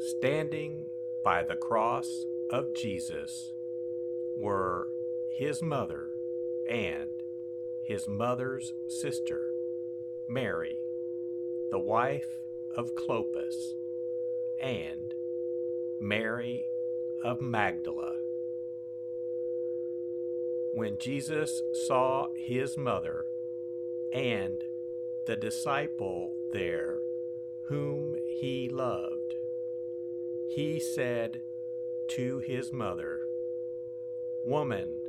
Standing by the cross of Jesus were his mother and his mother's sister, Mary, the wife of Clopas, and Mary of Magdala. When Jesus saw his mother and the disciple there whom he loved, he said to his mother, Woman,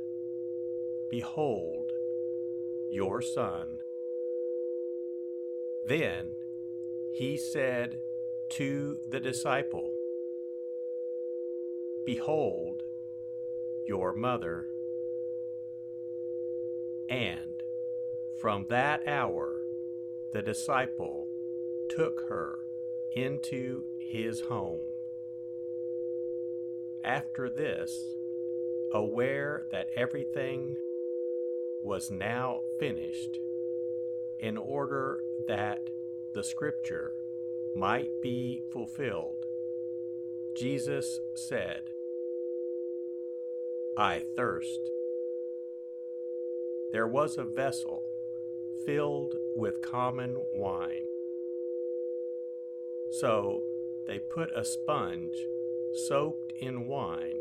behold your son. Then he said to the disciple, Behold your mother. And from that hour the disciple took her into his home. After this, aware that everything was now finished, in order that the scripture might be fulfilled, Jesus said, I thirst. There was a vessel filled with common wine. So they put a sponge soaked in wine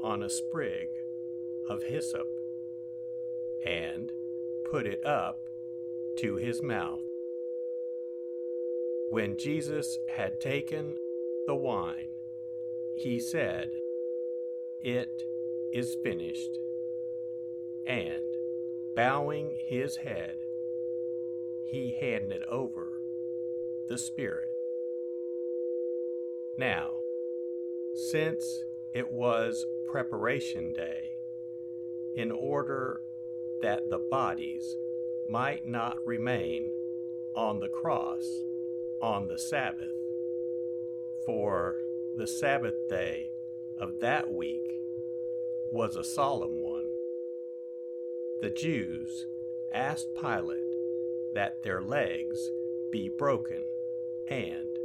on a sprig of hyssop and put it up to his mouth. When Jesus had taken the wine, he said, It is finished. And bowing his head, he handed over the Spirit. Now, since it was preparation day, in order that the bodies might not remain on the cross on the Sabbath, for the Sabbath day of that week was a solemn one. The Jews asked Pilate that their legs be broken and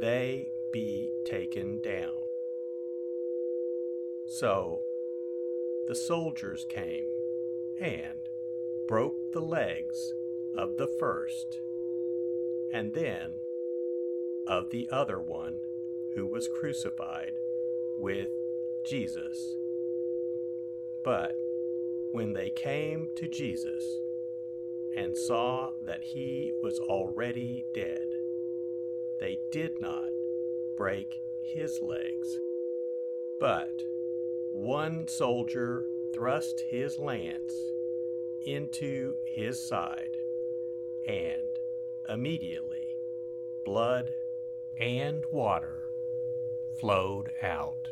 they be taken down. So the soldiers came and broke the legs of the first, and then of the other one who was crucified with Jesus. But when they came to Jesus and saw that he was already dead, they did not break his legs. But one soldier thrust his lance into his side, and immediately blood and water flowed out.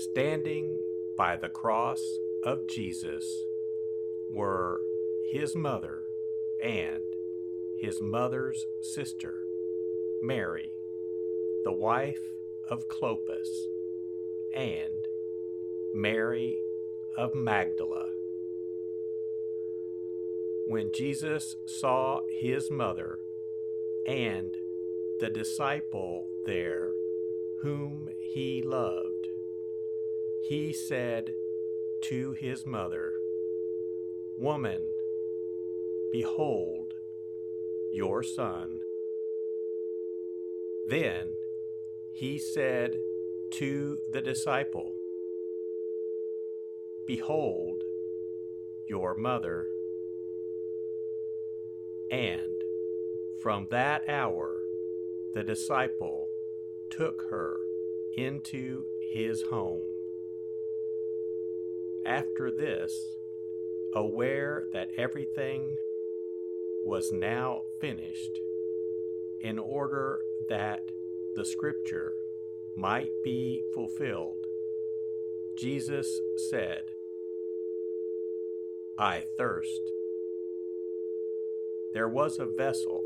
Standing by the cross of Jesus were his mother and his mother's sister, Mary, the wife of Clopas, and Mary of Magdala. When Jesus saw his mother and the disciple there whom he loved, he said to his mother, Woman, behold your son. Then he said to the disciple, Behold your mother. And from that hour the disciple took her into his home. After this, aware that everything was now finished, in order that the scripture might be fulfilled, Jesus said, I thirst. There was a vessel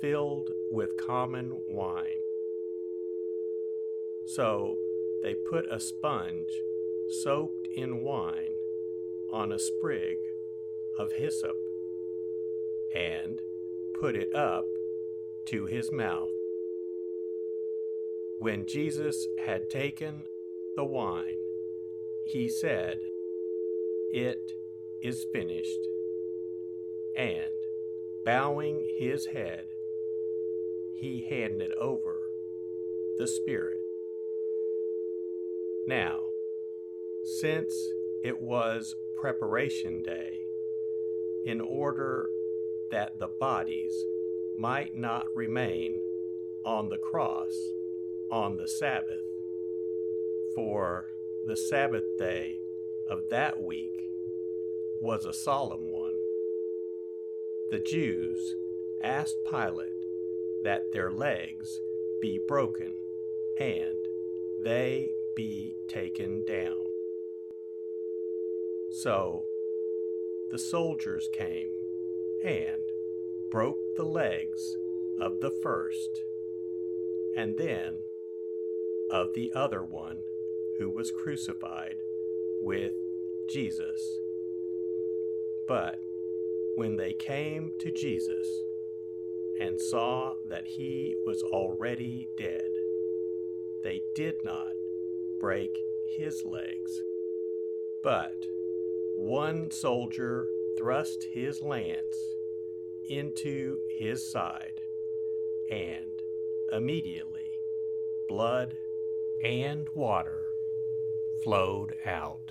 filled with common wine. So they put a sponge soaked in wine on a sprig of hyssop and put it up to his mouth. When Jesus had taken the wine, he said, It is finished. And bowing his head, he handed over the Spirit. Now, since it was preparation day, in order that the bodies might not remain on the cross on the Sabbath, for the Sabbath day of that week was a solemn one. The Jews asked Pilate that their legs be broken and they be taken down. So the soldiers came and broke the legs of the first, and then of the other one who was crucified with Jesus. But when they came to Jesus and saw that he was already dead, they did not break his legs. But one soldier thrust his lance into his side, and immediately blood and water flowed out.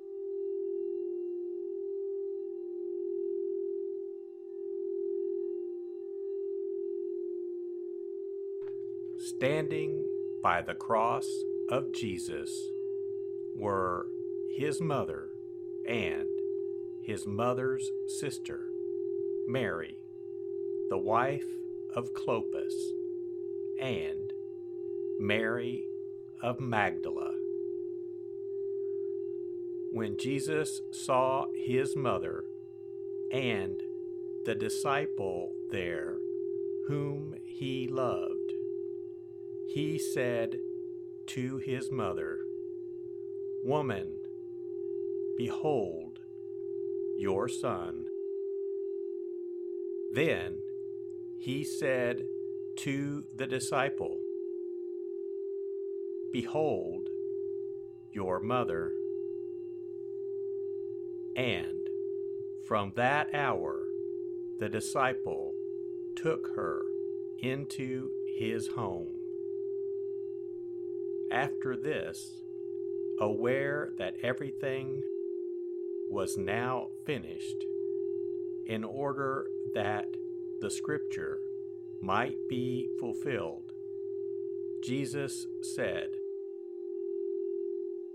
Standing by the cross of Jesus were his mother and his mother's sister, Mary, the wife of Clopas, and Mary of Magdala. When Jesus saw his mother and the disciple there whom he loved, he said to his mother, Woman, behold your son. Then he said to the disciple, Behold your mother. And from that hour the disciple took her into his home. After this, aware that everything was now finished, in order that the scripture might be fulfilled, Jesus said,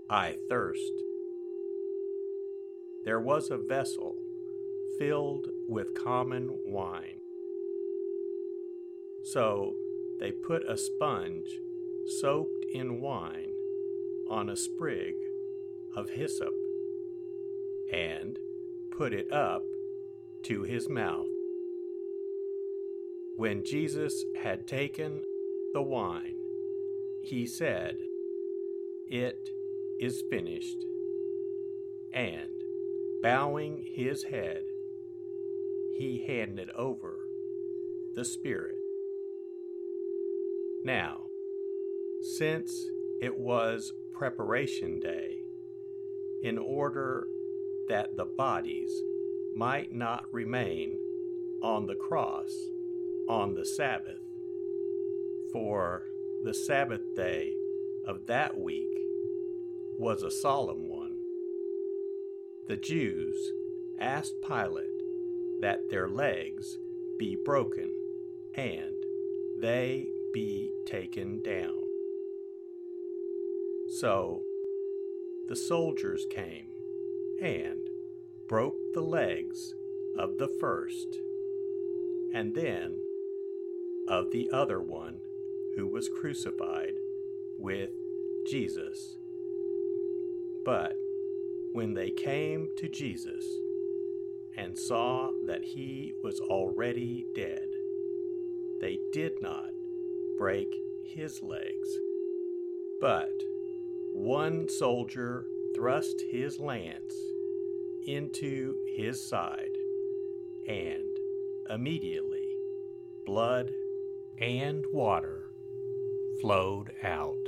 I thirst. There was a vessel filled with common wine. So they put a sponge soaked in wine on a sprig of hyssop and put it up to his mouth. When Jesus had taken the wine, he said, It is finished. And bowing his head, he handed over the Spirit. Now, since it was preparation day, in order that the bodies might not remain on the cross on the Sabbath, for the Sabbath day of that week was a solemn one. The Jews asked Pilate that their legs be broken and they be taken down. So the soldiers came and broke the legs of the first, and then of the other one who was crucified with Jesus. But when they came to Jesus and saw that he was already dead, they did not break his legs. But one soldier thrust his lance into his side, and immediately blood and water flowed out.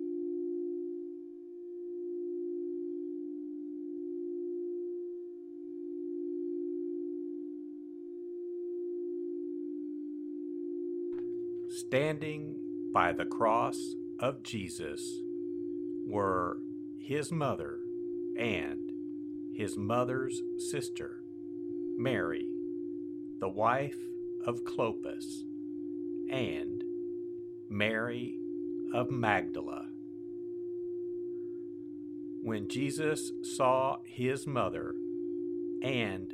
Standing by the cross of Jesus were his mother and his mother's sister, Mary, the wife of Clopas, and Mary of Magdala. When Jesus saw his mother and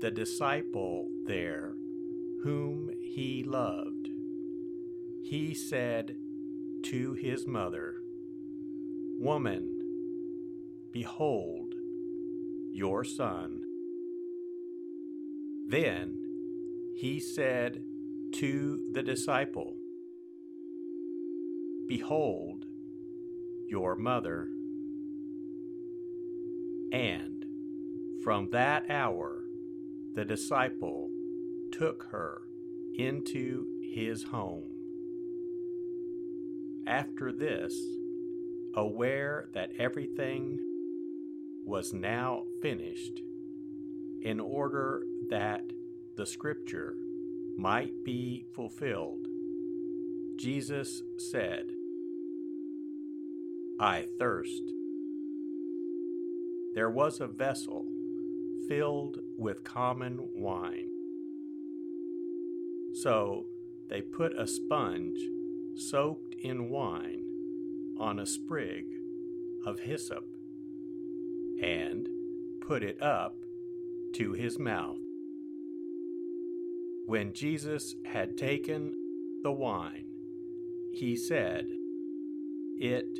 the disciple there whom he loved, he said to his mother, Woman, behold your son. Then he said to the disciple, Behold your mother. And from that hour the disciple took her into his home. After this, aware that everything was now finished, in order that the scripture might be fulfilled, Jesus said, I thirst. There was a vessel filled with common wine. So they put a sponge soaked in wine on a sprig of hyssop and put it up to his mouth. When Jesus had taken the wine, he said, It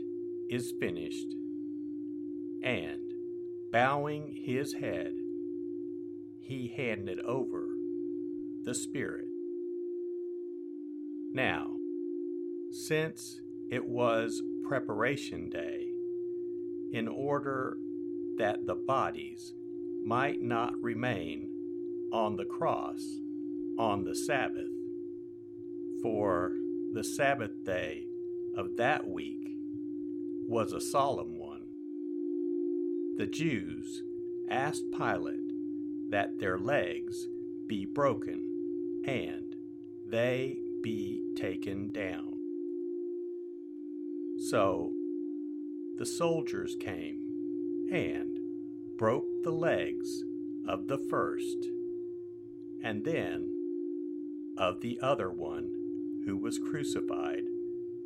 is finished. And, bowing his head, he handed over the Spirit. Now, since it was preparation day, in order that the bodies might not remain on the cross on the Sabbath, for the Sabbath day of that week was a solemn one. The Jews asked Pilate that their legs be broken and they be taken down. So the soldiers came and broke the legs of the first, and then of the other one who was crucified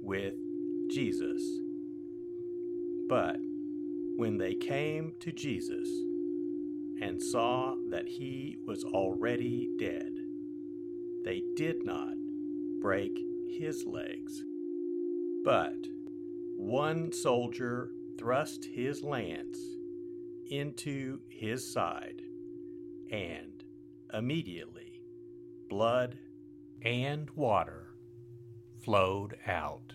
with Jesus. But when they came to Jesus and saw that he was already dead, they did not break his legs. But one soldier thrust his lance into his side, and immediately blood and water flowed out.